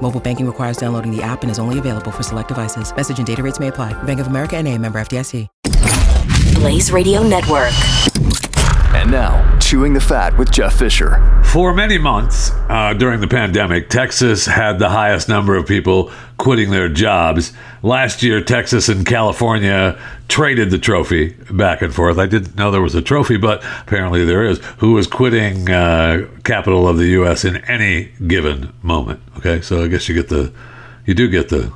Mobile banking requires downloading the app and is only available for select devices. Message and data rates may apply. Bank of America and a member FDIC. Blaze Radio Network. And now, Chewing the Fat with Jeff Fisher. For many months uh, during the pandemic, Texas had the highest number of people quitting their jobs. Last year, Texas and California traded the trophy back and forth. I didn't know there was a trophy, but apparently there is. Who is quitting uh, capital of the U.S. in any given moment? Okay, so I guess you get the, you do get the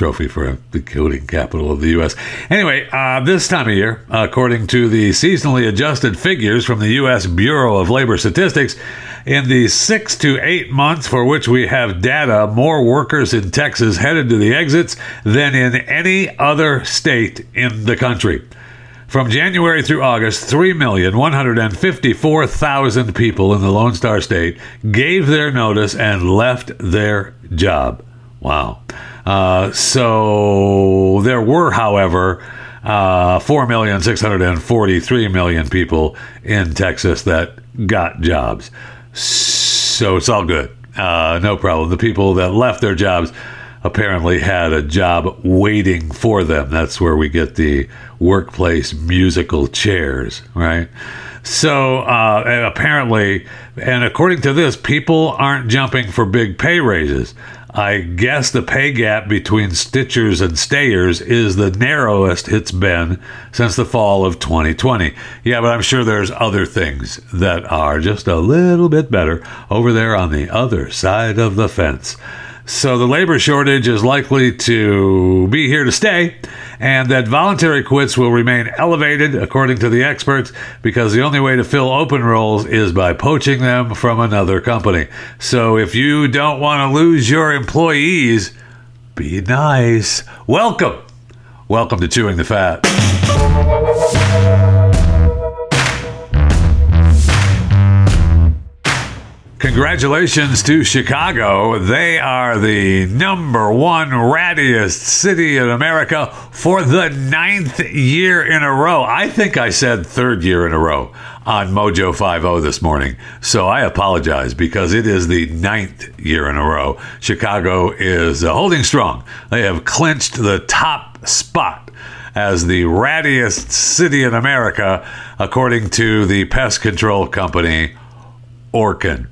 trophy for the coding capital of the U.S. Anyway, uh, this time of year, according to the seasonally adjusted figures from the U.S. Bureau of Labor Statistics, in the six to eight months for which we have data, more workers in Texas headed to the exits than in any other state in the country. From January through August, 3,154,000 people in the Lone Star State gave their notice and left their job. Wow. Uh, so there were, however, uh, 4,643 million people in Texas that got jobs. So it's all good. Uh, no problem. The people that left their jobs apparently had a job waiting for them. That's where we get the workplace musical chairs, right? So uh, apparently, and according to this, people aren't jumping for big pay raises. I guess the pay gap between stitchers and stayers is the narrowest it's been since the fall of 2020. Yeah, but I'm sure there's other things that are just a little bit better over there on the other side of the fence. So the labor shortage is likely to be here to stay, and that voluntary quits will remain elevated, according to the experts, because the only way to fill open roles is by poaching them from another company. So if you don't want to lose your employees, be nice. Welcome. Welcome to Chewing the Fat. Congratulations to Chicago. They are the number one rattiest city in America for the ninth year in a row. I think I said third year in a row on Mojo 50 this morning. So I apologize because it is the ninth year in a row. Chicago is uh, holding strong. They have clinched the top spot as the rattiest city in America, according to the pest control company Orkin.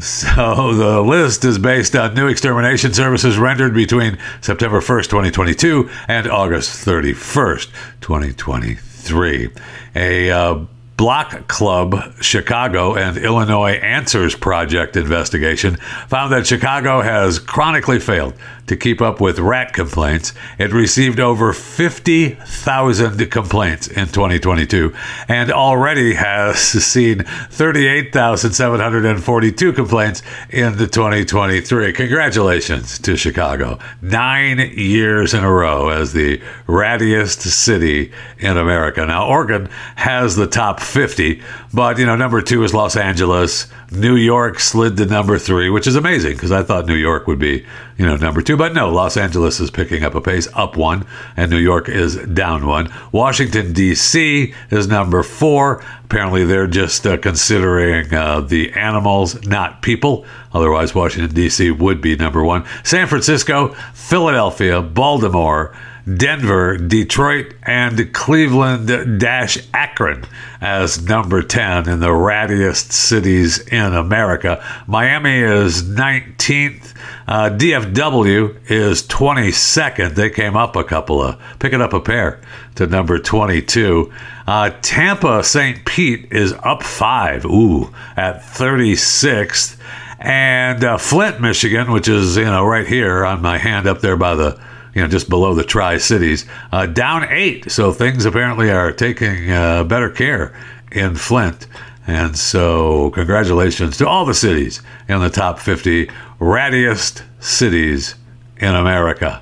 So the list is based on new extermination services rendered between September 1st, 2022 and August 31st, 2023. A uh, Block Club Chicago and Illinois Answers Project investigation found that Chicago has chronically failed to keep up with rat complaints. It received over 50,000 complaints in 2022 and already has seen 38,742 complaints in the 2023. Congratulations to Chicago. Nine years in a row as the rattiest city in America. Now, Oregon has the top 50, but, you know, number two is Los Angeles. New York slid to number three, which is amazing because I thought New York would be, you know, number two. But no, Los Angeles is picking up a pace, up one, and New York is down one. Washington, D.C. is number four. Apparently, they're just uh, considering uh, the animals, not people. Otherwise, Washington, D.C. would be number one. San Francisco, Philadelphia, Baltimore, Denver, Detroit, and Cleveland dash Akron as number 10 in the rattiest cities in America. Miami is 19th. Uh, DFW is 22nd. They came up a couple of, picking up a pair to number 22. Uh, Tampa St. Pete is up five, ooh, at 36th. And uh, Flint, Michigan, which is, you know, right here on my hand up there by the you know, just below the Tri Cities, uh, down eight. So things apparently are taking uh, better care in Flint. And so, congratulations to all the cities in the top 50 rattiest cities in America.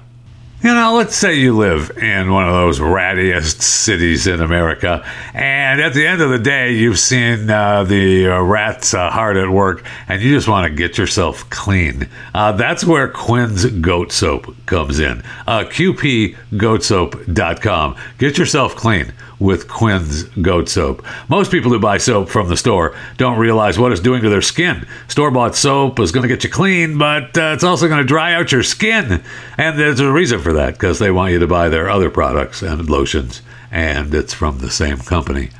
You know, let's say you live in one of those rattiest cities in America, and at the end of the day, you've seen uh, the uh, rats uh, hard at work, and you just want to get yourself clean. Uh, that's where Quinn's Goat Soap comes in. Uh, QPGoatSoap.com. Get yourself clean with Quinn's Goat Soap. Most people who buy soap from the store don't realize what it's doing to their skin. Store bought soap is going to get you clean, but uh, it's also going to dry out your skin. And there's a reason for that because they want you to buy their other products and lotions, and it's from the same company.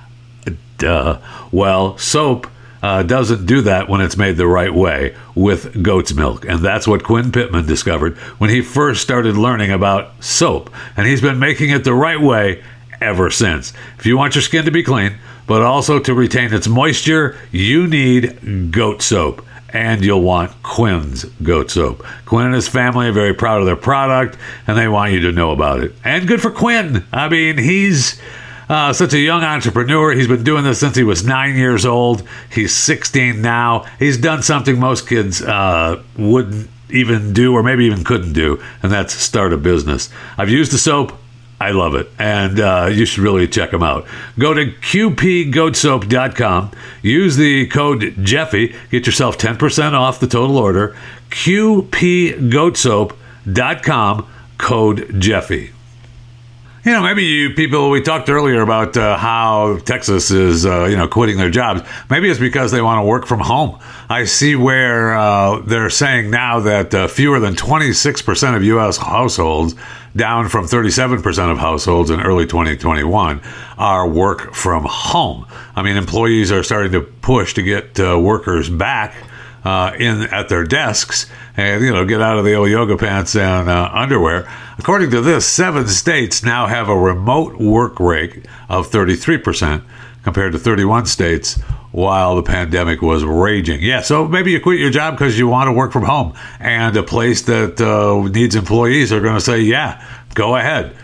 Duh. Well, soap. Uh, doesn't do that when it's made the right way with goat's milk. And that's what Quinn Pittman discovered when he first started learning about soap. And he's been making it the right way ever since. If you want your skin to be clean, but also to retain its moisture, you need goat soap. And you'll want Quinn's goat soap. Quinn and his family are very proud of their product, and they want you to know about it. And good for Quinn. I mean, he's uh, such a young entrepreneur. He's been doing this since he was nine years old. He's 16 now. He's done something most kids uh, wouldn't even do, or maybe even couldn't do, and that's start a business. I've used the soap. I love it, and uh, you should really check them out. Go to qpgoatsoap.com, use the code Jeffy, get yourself 10% off the total order. qpgoatsoap.com, code Jeffy. You know, maybe you people, we talked earlier about uh, how Texas is, uh, you know, quitting their jobs. Maybe it's because they want to work from home. I see where uh, they're saying now that uh, fewer than 26% of U.S. households, down from 37% of households in early 2021, are work from home. I mean, employees are starting to push to get uh, workers back uh, in at their desks and you know get out of the old yoga pants and uh, underwear. According to this, seven states now have a remote work rate of 33% compared to 31 states while the pandemic was raging. Yeah, so maybe you quit your job because you want to work from home, and a place that uh, needs employees are going to say, "Yeah, go ahead."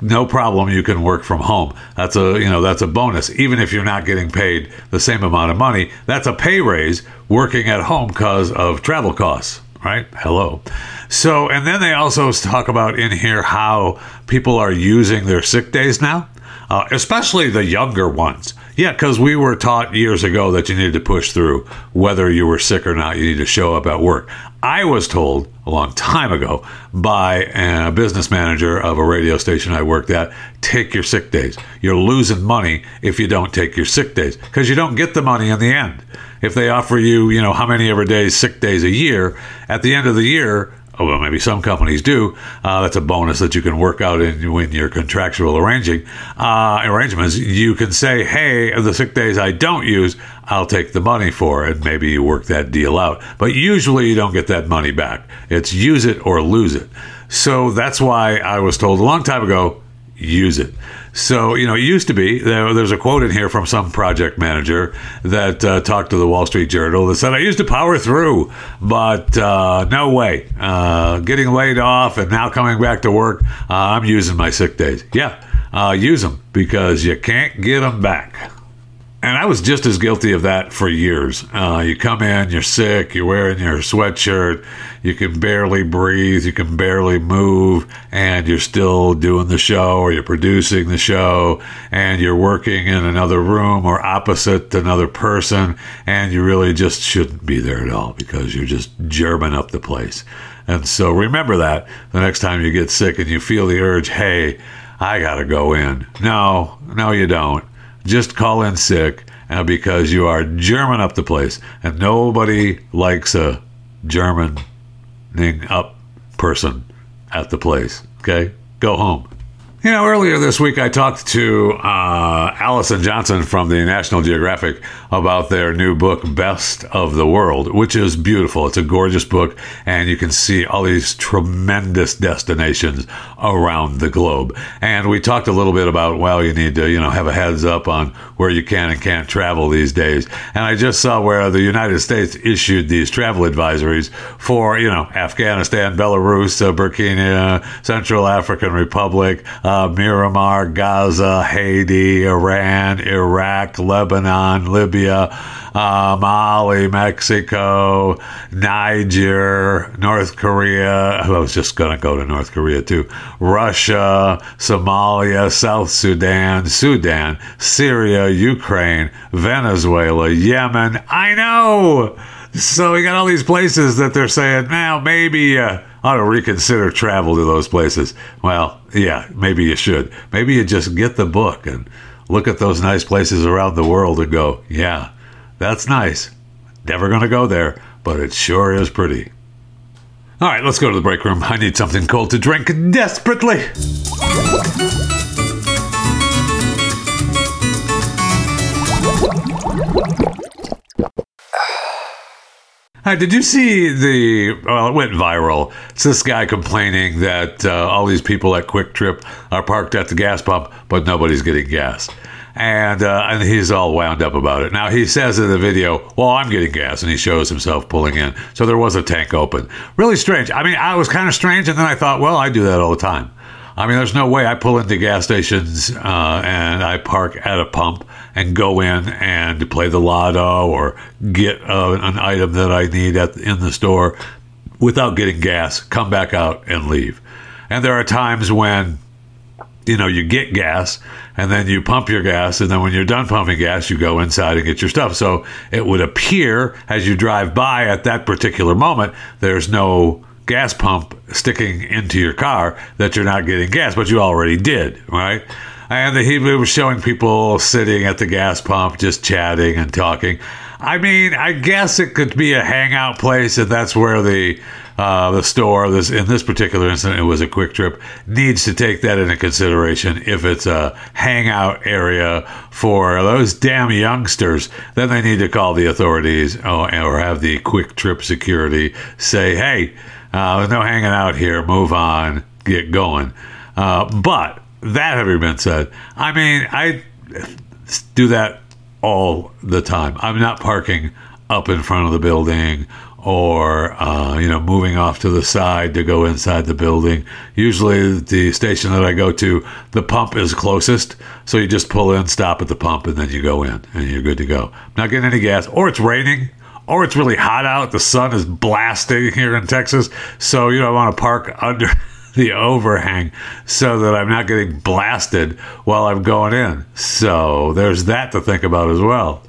No problem you can work from home. That's a you know that's a bonus. Even if you're not getting paid the same amount of money that's a pay raise working at home because of travel costs right? Hello. So and then they also talk about in here how people are using their sick days now uh, especially the younger ones yeah, because we were taught years ago that you needed to push through. Whether you were sick or not, you need to show up at work. I was told a long time ago by a business manager of a radio station I worked at take your sick days. You're losing money if you don't take your sick days because you don't get the money in the end. If they offer you, you know, how many ever days, sick days a year, at the end of the year, well, maybe some companies do. Uh, that's a bonus that you can work out in when you're contractual arranging uh, arrangements. You can say, "Hey, the sick days I don't use, I'll take the money for," and maybe you work that deal out. But usually, you don't get that money back. It's use it or lose it. So that's why I was told a long time ago, use it. So, you know, it used to be there, there's a quote in here from some project manager that uh, talked to the Wall Street Journal that said, I used to power through, but uh, no way. Uh, getting laid off and now coming back to work, uh, I'm using my sick days. Yeah, uh, use them because you can't get them back. And I was just as guilty of that for years. Uh, you come in, you're sick, you're wearing your sweatshirt, you can barely breathe, you can barely move, and you're still doing the show or you're producing the show and you're working in another room or opposite another person, and you really just shouldn't be there at all because you're just germing up the place. And so remember that the next time you get sick and you feel the urge, hey, I gotta go in. No, no, you don't just call in sick uh, because you are German up the place, and nobody likes a Germaning up person at the place. Okay, go home. You know, earlier this week I talked to uh, Allison Johnson from the National Geographic about their new book, Best of the World, which is beautiful. It's a gorgeous book, and you can see all these tremendous destinations around the globe. And we talked a little bit about, well, you need to, you know, have a heads up on where you can and can't travel these days. And I just saw where the United States issued these travel advisories for, you know, Afghanistan, Belarus, uh, Burkina, Central African Republic, uh, Myanmar, Gaza, Haiti, Iran, Iraq, Lebanon, Libya, uh, Mali, Mexico, Niger, North Korea. I was just going to go to North Korea too. Russia, Somalia, South Sudan, Sudan, Syria, Ukraine, Venezuela, Yemen. I know. So we got all these places that they're saying now maybe uh, ought to reconsider travel to those places. Well, yeah, maybe you should. Maybe you just get the book and look at those nice places around the world and go, yeah, that's nice. Never going to go there, but it sure is pretty. All right, let's go to the break room. I need something cold to drink desperately. Hi, did you see the? Well, it went viral. It's this guy complaining that uh, all these people at QuikTrip are parked at the gas pump, but nobody's getting gas, and uh, and he's all wound up about it. Now he says in the video, "Well, I'm getting gas," and he shows himself pulling in. So there was a tank open. Really strange. I mean, I was kind of strange, and then I thought, well, I do that all the time. I mean, there's no way I pull into gas stations uh, and I park at a pump and go in and play the lotto or get uh, an item that I need at, in the store without getting gas, come back out and leave. And there are times when you know you get gas and then you pump your gas and then when you're done pumping gas you go inside and get your stuff so it would appear as you drive by at that particular moment there's no gas pump sticking into your car that you're not getting gas, but you already did, right? And the he was showing people sitting at the gas pump just chatting and talking. I mean, I guess it could be a hangout place, and that's where the uh, the store, this in this particular incident, it was a QuikTrip, needs to take that into consideration. If it's a hangout area for those damn youngsters, then they need to call the authorities or, or have the QuikTrip security say, "Hey, uh, there's no hanging out here. Move on. Get going." Uh, but that having been said, I mean, I do that all the time. I'm not parking up in front of the building or uh, you know moving off to the side to go inside the building. Usually, the station that I go to, the pump is closest, so you just pull in, stop at the pump, and then you go in, and you're good to go. Not getting any gas, or it's raining. Or it's really hot out. The sun is blasting here in Texas. So, you know, I want to park under the overhang so that I'm not getting blasted while I'm going in. So there's that to think about as well.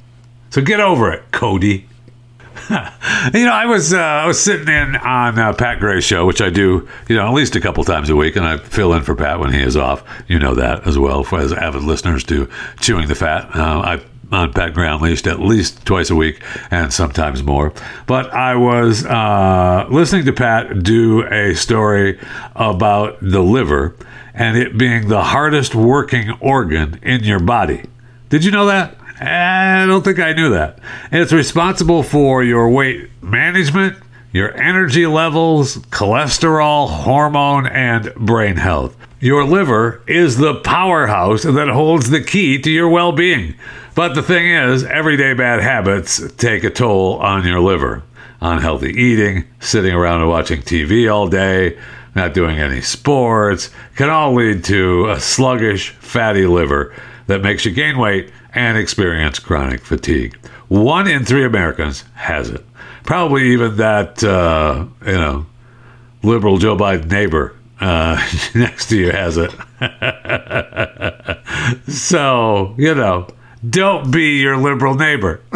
So get over it, Cody. you know, I was uh, I was sitting in on uh, Pat Gray's show, which I do, you know, at least a couple times a week, and I fill in for Pat when he is off. You know that as well, as avid listeners do. Chewing the Fat. Uh, I on Pat Gray Unleashed at least twice a week and sometimes more. But I was uh, listening to Pat do a story about the liver and it being the hardest working organ in your body. Did you know that? I don't think I knew that. It's responsible for your weight management, your energy levels, cholesterol, hormone, and brain health. Your liver is the powerhouse that holds the key to your well being. But the thing is, everyday bad habits take a toll on your liver. Unhealthy eating, sitting around and watching TV all day, not doing any sports can all lead to a sluggish, fatty liver that makes you gain weight and experience chronic fatigue. One in three Americans has it. Probably even that, uh, you know, liberal Joe Biden neighbor uh, next to you has it. so, you know, don't be your liberal neighbor.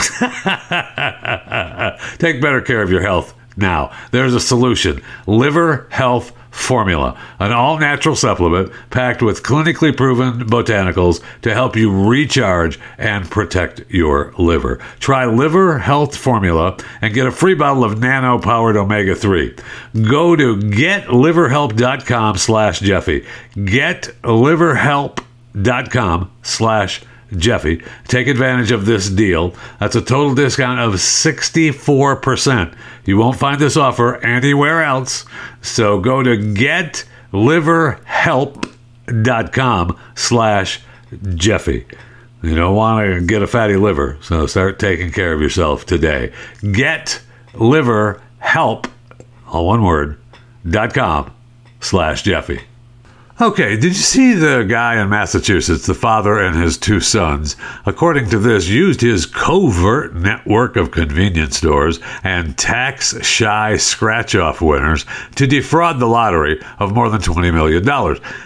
Take better care of your health now. There's a solution Liver Health Formula, an all natural supplement packed with clinically proven botanicals to help you recharge and protect your liver. Try Liver Health Formula and get a free bottle of nano powered omega 3. Go to getliverhelp.com slash Jeffy. Getliverhelp.com slash Jeffy. Jeffy, take advantage of this deal. That's a total discount of 64%. You won't find this offer anywhere else. So go to getliverhelp.com slash Jeffy. You don't want to get a fatty liver, so start taking care of yourself today. Getliverhelp, all one word, dot com slash Jeffy. Okay, did you see the guy in Massachusetts, the father and his two sons, according to this, used his covert network of convenience stores and tax shy scratch off winners to defraud the lottery of more than $20 million?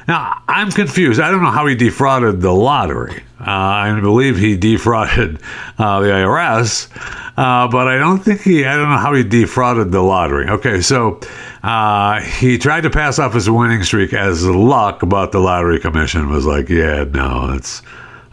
Now, I'm confused. I don't know how he defrauded the lottery. Uh, I believe he defrauded uh, the IRS, uh, but I don't think he, I don't know how he defrauded the lottery. Okay, so he tried to pass off his winning streak as luck, but the lottery commission was like, yeah, no, it's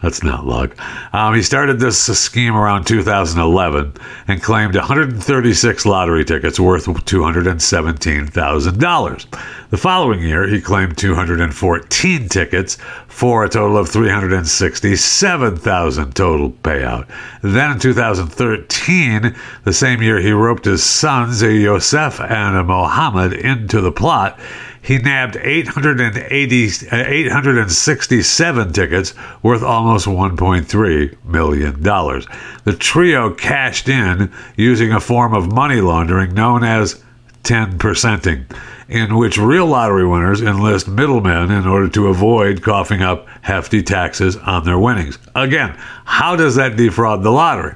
that's not luck. Um, he started this scheme around 2011 and claimed 136 lottery tickets worth $217,000. The following year, he claimed 214 tickets for a total of 367,000 total payout. Then in 2013, the same year, he roped his sons, a Yosef and a Mohammed, into the plot he nabbed 880, 867 tickets worth almost $1.3 million. The trio cashed in using a form of money laundering known as 10%ing, in which real lottery winners enlist middlemen in order to avoid coughing up hefty taxes on their winnings. Again, how does that defraud the lottery?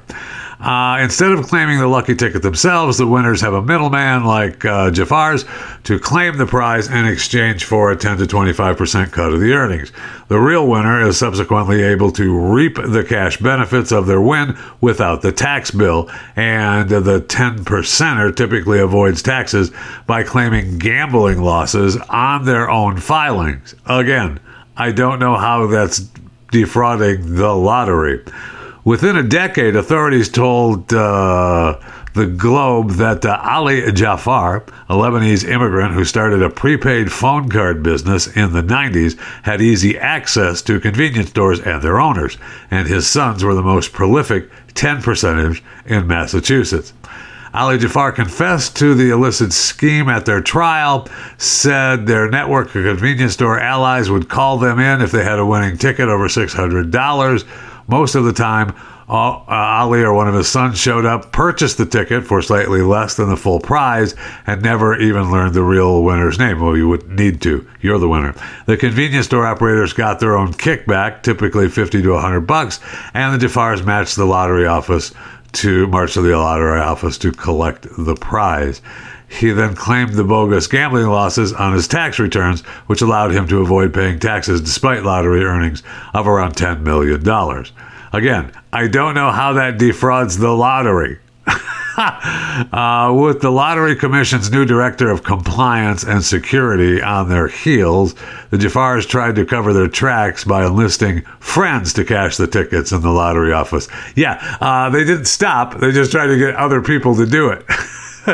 Uh, instead of claiming the lucky ticket themselves, the winners have a middleman like uh, Jafar's to claim the prize in exchange for a 10 to 25% cut of the earnings. The real winner is subsequently able to reap the cash benefits of their win without the tax bill, and the 10 percenter typically avoids taxes by claiming gambling losses on their own filings. Again, I don't know how that's defrauding the lottery. Within a decade, authorities told uh, the Globe that uh, Ali Jafar, a Lebanese immigrant who started a prepaid phone card business in the 90s, had easy access to convenience stores and their owners, and his sons were the most prolific 10 percentage in Massachusetts. Ali Jafar confessed to the illicit scheme at their trial, said their network of convenience store allies would call them in if they had a winning ticket over $600 most of the time, uh, Ali or one of his sons showed up, purchased the ticket for slightly less than the full prize, and never even learned the real winner's name. Well, you would need to. You're the winner. The convenience store operators got their own kickback, typically 50 to 100 bucks, and the Jafars matched the lottery office to march to the lottery office to collect the prize. He then claimed the bogus gambling losses on his tax returns, which allowed him to avoid paying taxes despite lottery earnings of around $10 million. Again, I don't know how that defrauds the lottery. uh, with the Lottery Commission's new director of compliance and security on their heels, the Jafars tried to cover their tracks by enlisting friends to cash the tickets in the lottery office. Yeah, uh, they didn't stop, they just tried to get other people to do it. uh,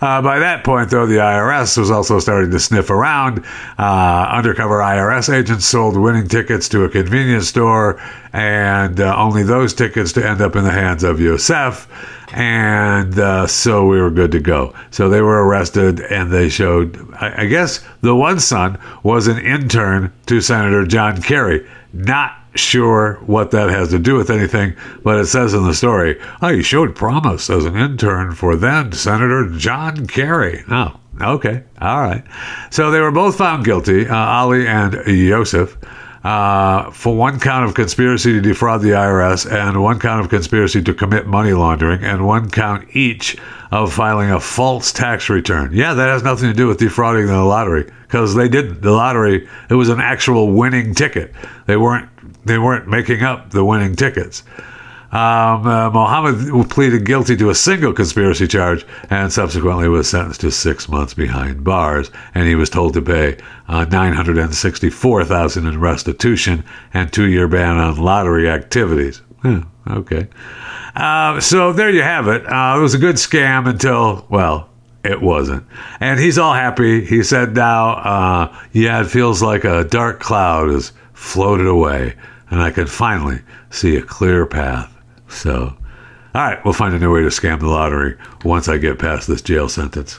by that point, though, the IRS was also starting to sniff around. Uh, undercover IRS agents sold winning tickets to a convenience store, and uh, only those tickets to end up in the hands of Yosef. And uh, so we were good to go. So they were arrested, and they showed, I, I guess, the one son was an intern to Senator John Kerry, not sure what that has to do with anything, but it says in the story, oh, he showed promise as an intern for then Senator John Kerry. Oh, okay. All right. So they were both found guilty, uh, Ali and Yosef. Uh, for one count of conspiracy to defraud the IRS and one count of conspiracy to commit money laundering and one count each of filing a false tax return. Yeah, that has nothing to do with defrauding the lottery because they didn't. The lottery, it was an actual winning ticket. They weren't they weren't making up the winning tickets. Um, uh, Mohammed pleaded guilty to a single conspiracy charge and subsequently was sentenced to six months behind bars. And he was told to pay uh, 964000 in restitution and two-year ban on lottery activities. okay. Uh, so there you have it. Uh, it was a good scam until, well, it wasn't. And he's all happy. He said now, uh, yeah, it feels like a dark cloud has floated away and I can finally see a clear path. So, all right, we'll find a new way to scam the lottery once I get past this jail sentence.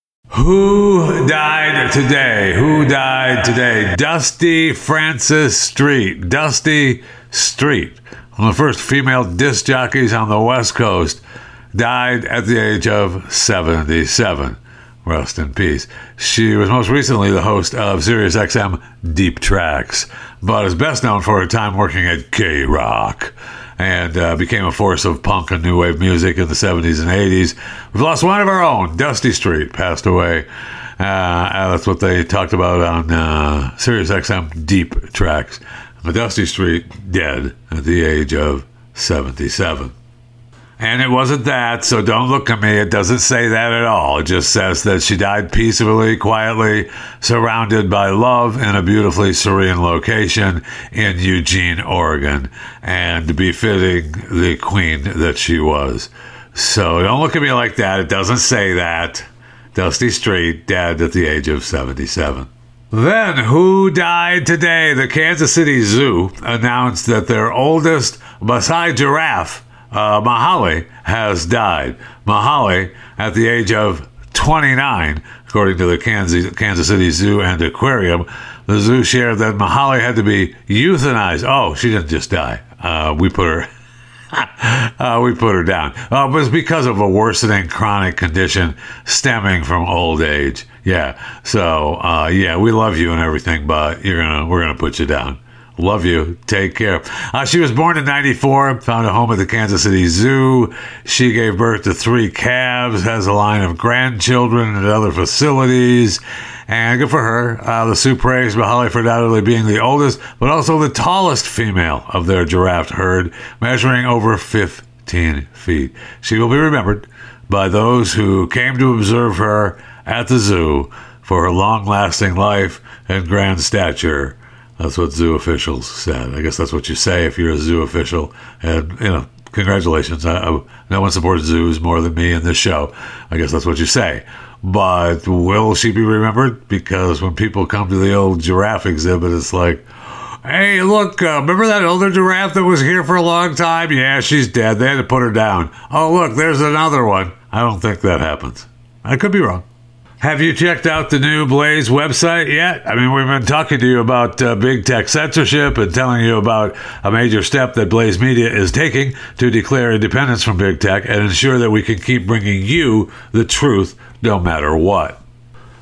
Who died today? Who died today? Dusty Francis Street. Dusty Street, one of the first female disc jockeys on the West Coast, died at the age of 77. Rest in peace. She was most recently the host of SiriusXM Deep Tracks, but is best known for her time working at KROQ and uh, became a force of punk and new wave music in the 70s and 80s. We've lost one of our own. Dusty Street passed away. Uh, that's what they talked about on uh, SiriusXM Deep Tracks. But Dusty Street dead at the age of 77. And it wasn't that, so don't look at me. It doesn't say that at all. It just says that she died peacefully, quietly, surrounded by love in a beautifully serene location in Eugene, Oregon, and befitting the queen that she was. So don't look at me like that. It doesn't say that. Dusty Street, dead at the age of 77. Then, who died today? The Kansas City Zoo announced that their oldest Maasai giraffe uh, Mahali has died. Mahali, at the age of 29, according to the Kansas, Kansas City Zoo and Aquarium, the zoo shared that Mahali had to be euthanized. Oh, she didn't just die. Uh, we put her. uh, we put her down. Uh, but it's because of a worsening chronic condition stemming from old age. Yeah. So uh, yeah, we love you and everything, but you're gonna we're gonna put you down. Love you. Take care. Uh, she was born in 94, found a home at the Kansas City Zoo. She gave birth to three calves, has a line of grandchildren at other facilities. And good for her. Uh, the Sioux praised Mahali for undoubtedly being the oldest, but also the tallest female of their giraffe herd, measuring over 15 feet. She will be remembered by those who came to observe her at the zoo for her long lasting life and grand stature. That's what zoo officials said. I guess that's what you say if you're a zoo official. And, you know, congratulations. I, I, no one supports zoos more than me in this show. I guess that's what you say. But will she be remembered? Because when people come to the old giraffe exhibit, it's like, hey, look, uh, remember that older giraffe that was here for a long time? Yeah, she's dead. They had to put her down. Oh, look, there's another one. I don't think that happens. I could be wrong. Have you checked out the new Blaze website yet? I mean, we've been talking to you about uh, big tech censorship and telling you about a major step that Blaze Media is taking to declare independence from big tech and ensure that we can keep bringing you the truth no matter what.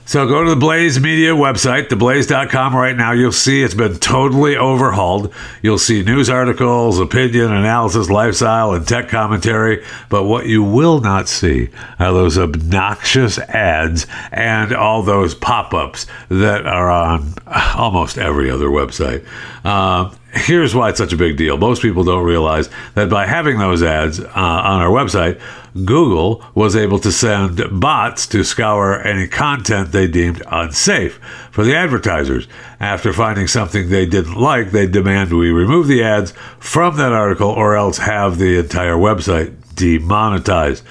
So go to the Blaze Media website, theblaze.com right now. You'll see it's been totally overhauled. You'll see news articles, opinion, analysis, lifestyle, and tech commentary. But what you will not see are those obnoxious ads and all those pop ups that are on almost every other website. Uh, here's why it's such a big deal. Most people don't realize that by having those ads uh, on our website, Google was able to send bots to scour any content they deemed unsafe for the advertisers. After finding something they didn't like, they demand we remove the ads from that article or else have the entire website demonetized.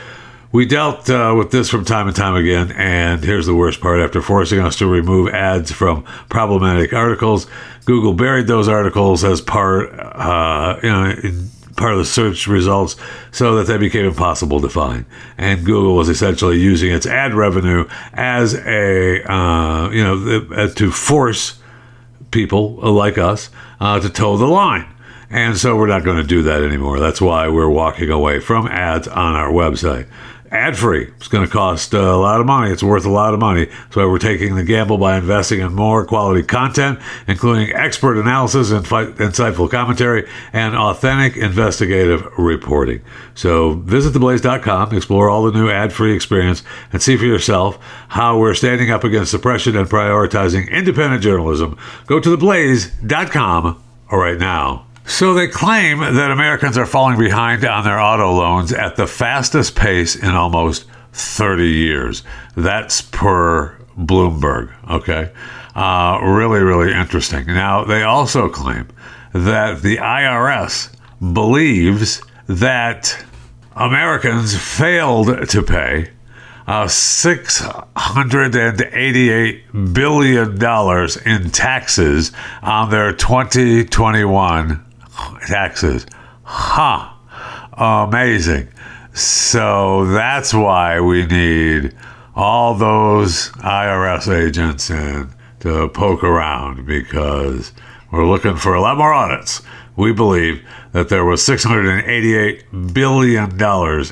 We dealt uh, with this from time and time again, and here's the worst part. After forcing us to remove ads from problematic articles, Google buried those articles as part, uh, you know, part of the search results so that they became impossible to find. And Google was essentially using its ad revenue as a, uh, you know, uh, to force people like us uh, to toe the line. And so we're not going to do that anymore. That's why we're walking away from ads on our website ad free. It's going to cost uh, a lot of money. It's worth a lot of money. So we're taking the gamble by investing in more quality content, including expert analysis and insightful commentary and authentic investigative reporting. So visit theblaze.com, explore all the new ad free experience, and see for yourself how we're standing up against suppression and prioritizing independent journalism. Go to theblaze.com right now. So they claim that Americans are falling behind on their auto loans at the fastest pace in almost 30 years. That's per Bloomberg. Okay. Uh, really, really interesting. Now, they also claim that the IRS believes that Americans failed to pay uh, $688 billion in taxes on their 2021 taxes. Huh. Amazing. So that's why we need all those IRS agents in to poke around because we're looking for a lot more audits. We believe that there was $688 billion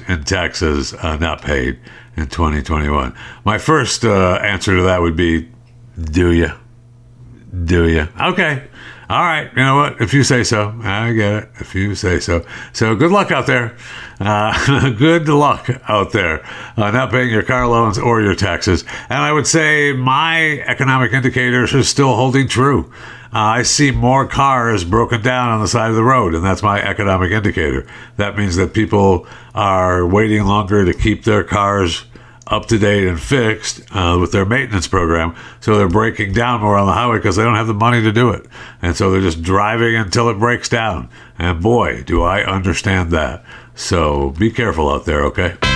in taxes uh, not paid in 2021. My first uh, answer to that would be do you? Do you? Okay. All right. You know what? If you say so, I get it. If you say so. So good luck out there. Uh, good luck out there uh, not paying your car loans or your taxes. And I would say my economic indicators are still holding true. Uh, I see more cars broken down on the side of the road, and that's my economic indicator. That means that people are waiting longer to keep their cars up to date and fixed uh, with their maintenance program. So they're breaking down more on the highway because they don't have the money to do it. And so they're just driving until it breaks down. And boy, do I understand that. So be careful out there, okay?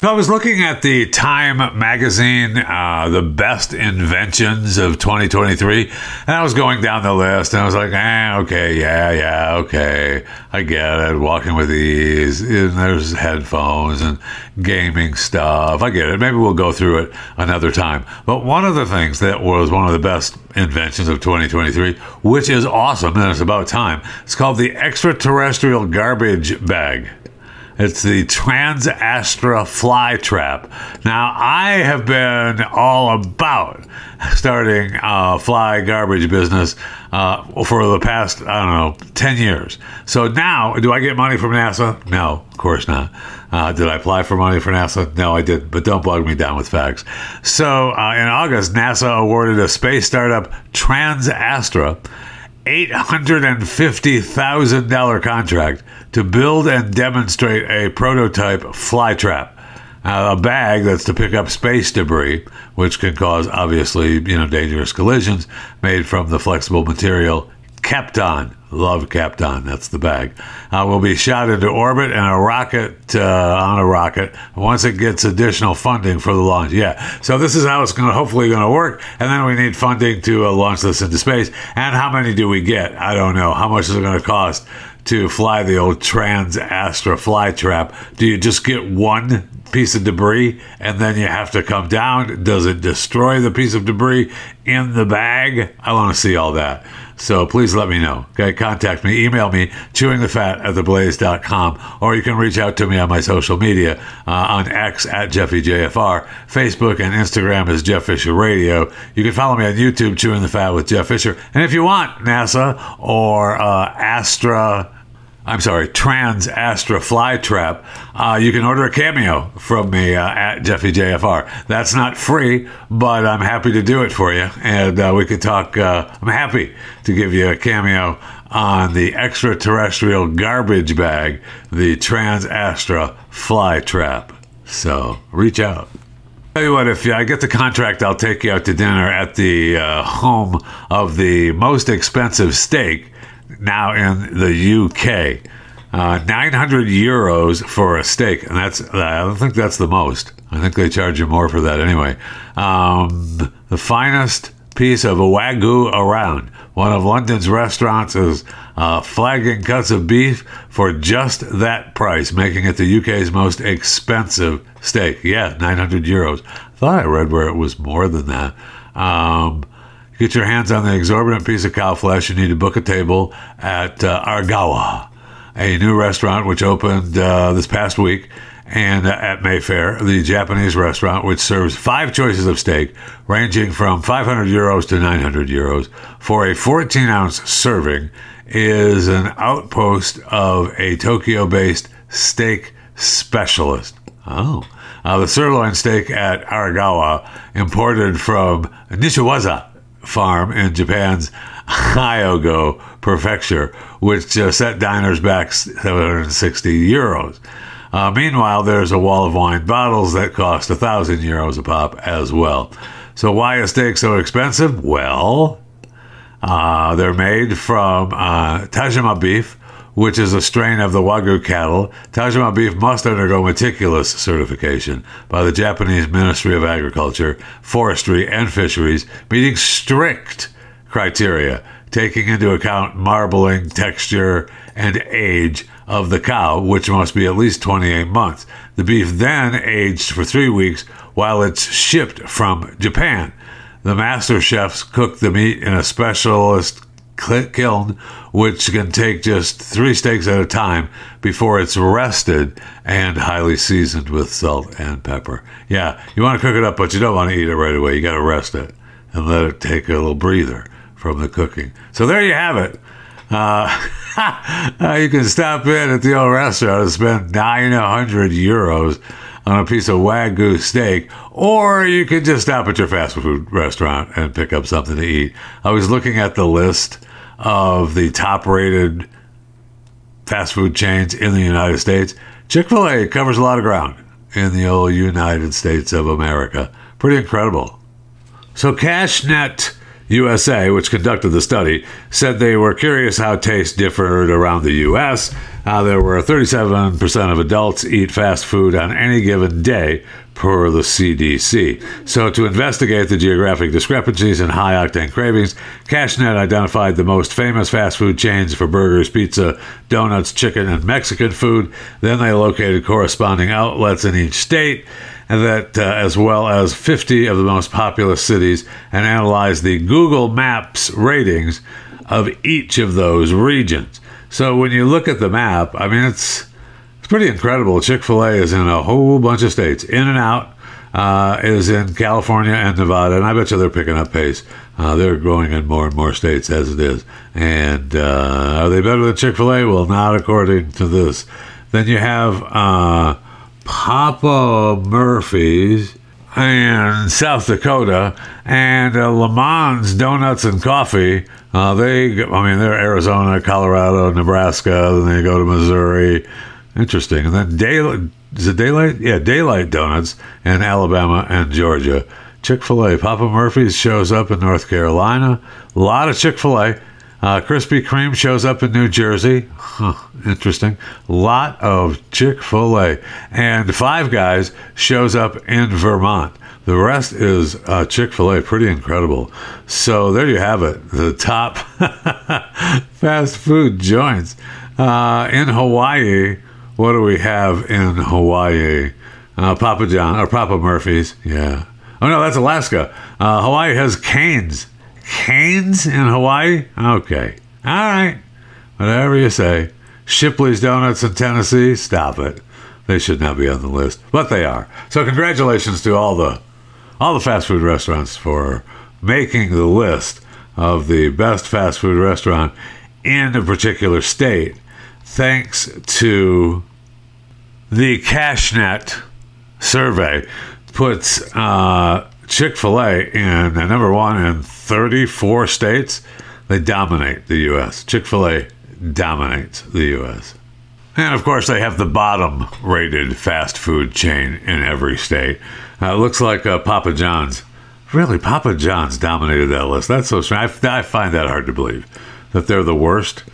I was looking at the Time magazine, uh, the best inventions of 2023, and I was going down the list, and I was like, eh, okay, yeah, yeah, okay, I get it. Walking with ease, and there's headphones and gaming stuff. I get it. Maybe we'll go through it another time. But one of the things that was one of the best inventions of 2023, which is awesome, and it's about time, it's called the extraterrestrial garbage bag. It's the TransAstra fly trap. Now, I have been all about starting a fly garbage business uh, for the past, I don't know, 10 years. So now, do I get money from NASA? No, of course not. Uh, did I apply for money for NASA? No, I didn't, but don't bog me down with facts. So uh, in August, NASA awarded a space startup, TransAstra, $850,000 contract to build and demonstrate a prototype flytrap. A bag that's to pick up space debris, which can cause obviously you know dangerous collisions, made from the flexible material Kapton. Love Kapton. That's the bag. Uh, will be shot into orbit and a rocket uh, on a rocket once it gets additional funding for the launch. Yeah. So this is how it's going to hopefully going to work. And then we need funding to uh, launch this into space. And how many do we get? I don't know. How much is it going to cost to fly the old TransAstra fly trap? Do you just get one piece of debris and then you have to come down? Does it destroy the piece of debris in the bag? I want to see all that. So please let me know. Okay, contact me, email me, chewingthefat at theblaze.com, or you can reach out to me on my social media uh, on X at JeffyJFR, Facebook and Instagram is Jeff Fisher Radio. You can follow me on YouTube, Chewing the Fat with Jeff Fisher. And if you want NASA or uh, Astra, I'm sorry, TransAstra Fly Trap, uh, you can order a cameo from me uh, at Jeffy JFR. That's not free, but I'm happy to do it for you. And uh, we could talk. Uh, I'm happy to give you a cameo on the extraterrestrial garbage bag, the TransAstra Fly Trap. So reach out. Tell you what, if I get the contract, I'll take you out to dinner at the uh, home of the most expensive steak now in the UK. Uh, 900 euros for a steak, and that's I don't think that's the most. I think they charge you more for that anyway. Um, the finest piece of wagyu around. One of London's restaurants is uh, flagging cuts of beef for just that price, making it the UK's most expensive steak. Yeah, 900 euros. Thought I read where it was more than that. Um, get your hands on the exorbitant piece of cow flesh, you need to book a table at uh, Aragawa, a new restaurant which opened uh, this past week and uh, at Mayfair, the Japanese restaurant, which serves five choices of steak, ranging from 500 euros to 900 euros for a 14 ounce serving, is an outpost of a Tokyo based steak specialist. Oh. Uh, the sirloin steak at Aragawa, imported from Nishiwaza Farm in Japan's Hyogo Prefecture, which uh, set diners back 760 euros. Uh, meanwhile, there's a wall of wine bottles that cost a thousand euros a pop as well. So, why is steak so expensive? Well, uh, they're made from uh, Tajima beef, which is a strain of the Wagyu cattle. Tajima beef must undergo meticulous certification by the Japanese Ministry of Agriculture, Forestry, and Fisheries, meeting strict criteria, taking into account marbling, texture, and age of the cow, which must be at least 28 months. The beef then aged for three weeks while it's shipped from Japan. The master chefs cook the meat in a specialist kiln, which can take just three steaks at a time before it's rested and highly seasoned with salt and pepper. Yeah, you want to cook it up, but you don't want to eat it right away. You got to rest it and let it take a little breather from the cooking. So there you have it. Uh, you can stop in at the old restaurant and spend 900 euros on a piece of Wagyu steak, or you could just stop at your fast food restaurant and pick up something to eat. I was looking at the list of the top rated fast food chains in the United States. Chick fil A covers a lot of ground in the old United States of America. Pretty incredible. So, CashNet USA, which conducted the study, said they were curious how taste differed around the U.S. Uh, there were 37% of adults eat fast food on any given day per the CDC. So, to investigate the geographic discrepancies and high octane cravings, CashNet identified the most famous fast food chains for burgers, pizza, donuts, chicken, and Mexican food. Then they located corresponding outlets in each state and that uh, as well as 50 of the most populous cities and analyzed the Google Maps ratings of each of those regions. So when you look at the map, I mean it's it's pretty incredible. Chick Fil A is in a whole bunch of states. In and Out uh, is in California and Nevada, and I bet you they're picking up pace. Uh, they're growing in more and more states as it is. And uh, are they better than Chick Fil A? Well, not according to this. Then you have uh, Papa Murphy's in South Dakota and uh, Donuts and Coffee. Uh, they, I mean, they're Arizona, Colorado, Nebraska. Then they go to Missouri. Interesting. And then Daylight, is it Daylight? Yeah, Daylight Donuts in Alabama and Georgia. Chick fil A. Papa Murphy's shows up in North Carolina. A lot of Chick fil A. Uh, Krispy Kreme shows up in New Jersey. Huh, interesting. Lot of Chick fil A. And Five Guys shows up in Vermont. The rest is uh, Chick fil A. Pretty incredible. So there you have it. The top fast food joints. Uh, in Hawaii, what do we have in Hawaii? Uh, Papa John, or Papa Murphy's. Yeah. Oh, no, that's Alaska. Uh, Hawaii has Canes. Canes in Hawaii? Okay. All right. Whatever you say. Shipley's Donuts in Tennessee? Stop it. They should not be on the list, but they are. So congratulations to all the all the fast food restaurants for making the list of the best fast food restaurant in a particular state, thanks to the CashNet survey puts uh, Chick fil A in number one in 34 states. They dominate the U.S. Chick fil A dominates the U.S. And of course, they have the bottom rated fast food chain in every state. Uh, it looks like uh, Papa John's. Really, Papa John's dominated that list. That's so strange. I, I find that hard to believe that they're the worst.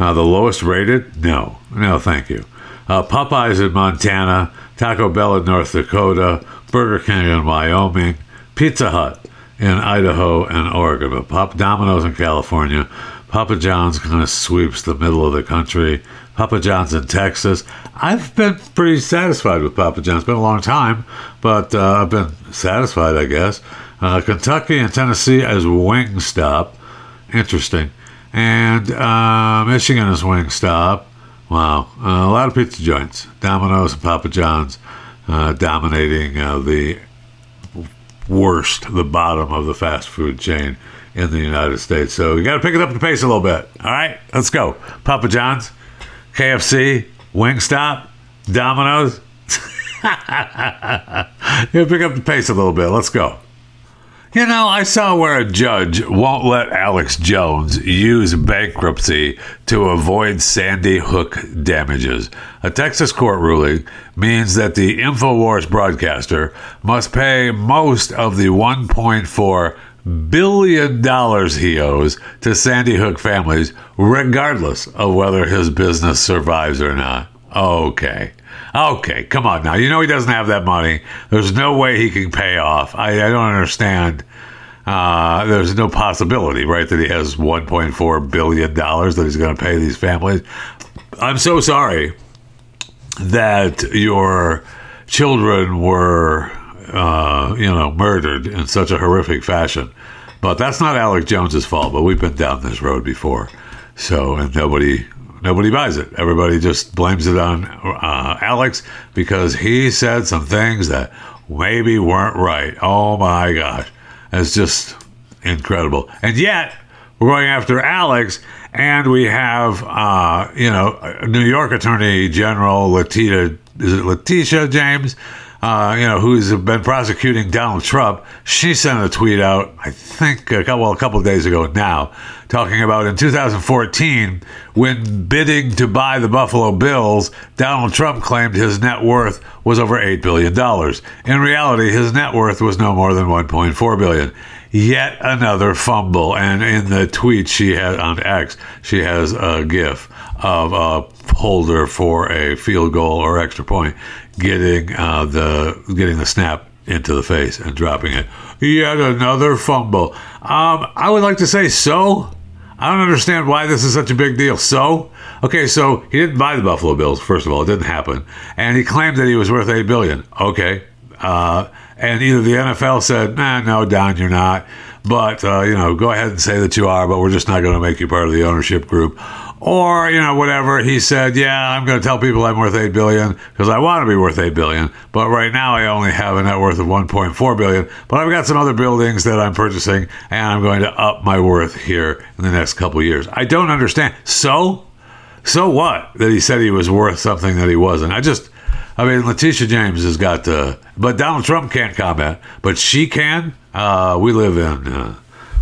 Uh, the lowest rated? No. No, thank you. Uh, Popeyes in Montana, Taco Bell in North Dakota, Burger King in Wyoming, Pizza Hut in Idaho and Oregon, but Pop Domino's in California. Papa John's kind of sweeps the middle of the country. Papa John's in Texas. I've been pretty satisfied with Papa John's. It's been a long time, but uh, I've been satisfied, I guess. Uh, Kentucky and Tennessee as Wingstop. Interesting. And uh, Michigan is Wingstop. Wow. Uh, a lot of pizza joints. Domino's and Papa John's uh, dominating uh, the worst, the bottom of the fast food chain in the United States. So you got to pick it up the pace a little bit. All right, let's go. Papa John's, KFC, Wingstop, Domino's. you got to pick up the pace a little bit. Let's go. You know, I saw where a judge won't let Alex Jones use bankruptcy to avoid Sandy Hook damages. A Texas court ruling means that the InfoWars broadcaster must pay most of the 1.4 billion dollars he owes to Sandy Hook families, regardless of whether his business survives or not. Okay. Okay, come on now. You know he doesn't have that money. There's no way he can pay off. I, I don't understand. Uh, there's no possibility, right, that he has 1.4 billion dollars that he's going to pay these families. I'm so sorry that your children were, uh, you know, murdered in such a horrific fashion. But that's not Alex Jones's fault. But we've been down this road before, so and nobody nobody buys it. Everybody just blames it on uh, Alex because he said some things that maybe weren't right. Oh my gosh, it's just incredible. And yet we're going after Alex, and we have uh, you know New York Attorney General Letitia is it Letitia James uh, you know, who's been prosecuting Donald Trump, she sent a tweet out, I think, a couple, well, a couple days ago now, talking about in 2014, when bidding to buy the Buffalo Bills, Donald Trump claimed his net worth was over $8 billion. In reality, his net worth was no more than 1.4 billion. Yet another fumble. And in the tweet she had on X, she has a GIF of a holder for a field goal or extra point getting uh, the getting the snap into the face and dropping it. Yet another fumble. Um, I would like to say so. I don't understand why this is such a big deal. So, okay, so he didn't buy the Buffalo Bills. First of all, it didn't happen, and he claimed that he was worth eight billion. Okay, uh, and either the NFL said, "Nah, no, Don, you're not," but uh, you know, go ahead and say that you are, but we're just not going to make you part of the ownership group, or you know whatever. He said yeah i'm going to tell people i'm worth 8 billion because i want to be worth 8 billion. But right now i only have a net worth of 1.4 billion. But i've got some other buildings that i'm purchasing and i'm going to up my worth here in the next couple years. I don't understand. So so what? That he said he was worth something that he wasn't. I just i mean letitia james has got to but donald trump can't comment but she can? Uh, we live in uh,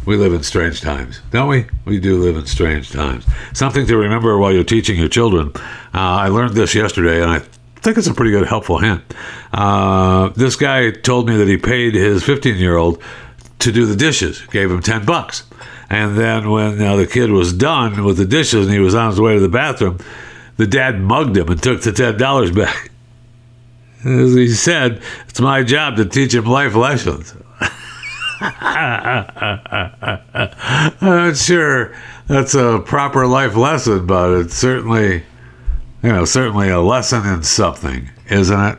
we live in strange times, don't we? We do live in strange times. Something to remember while you're teaching your children. Uh, I learned this yesterday, and I think it's a pretty good helpful hint. Uh, this guy told me that he paid his 15 year old to do the dishes, gave him 10 bucks. And then when uh, the kid was done with the dishes and he was on his way to the bathroom, the dad mugged him and took the $10 back. As he said, it's my job to teach him life lessons. I'm not sure that's a proper life lesson, but it's certainly, you know, certainly a lesson in something, isn't it?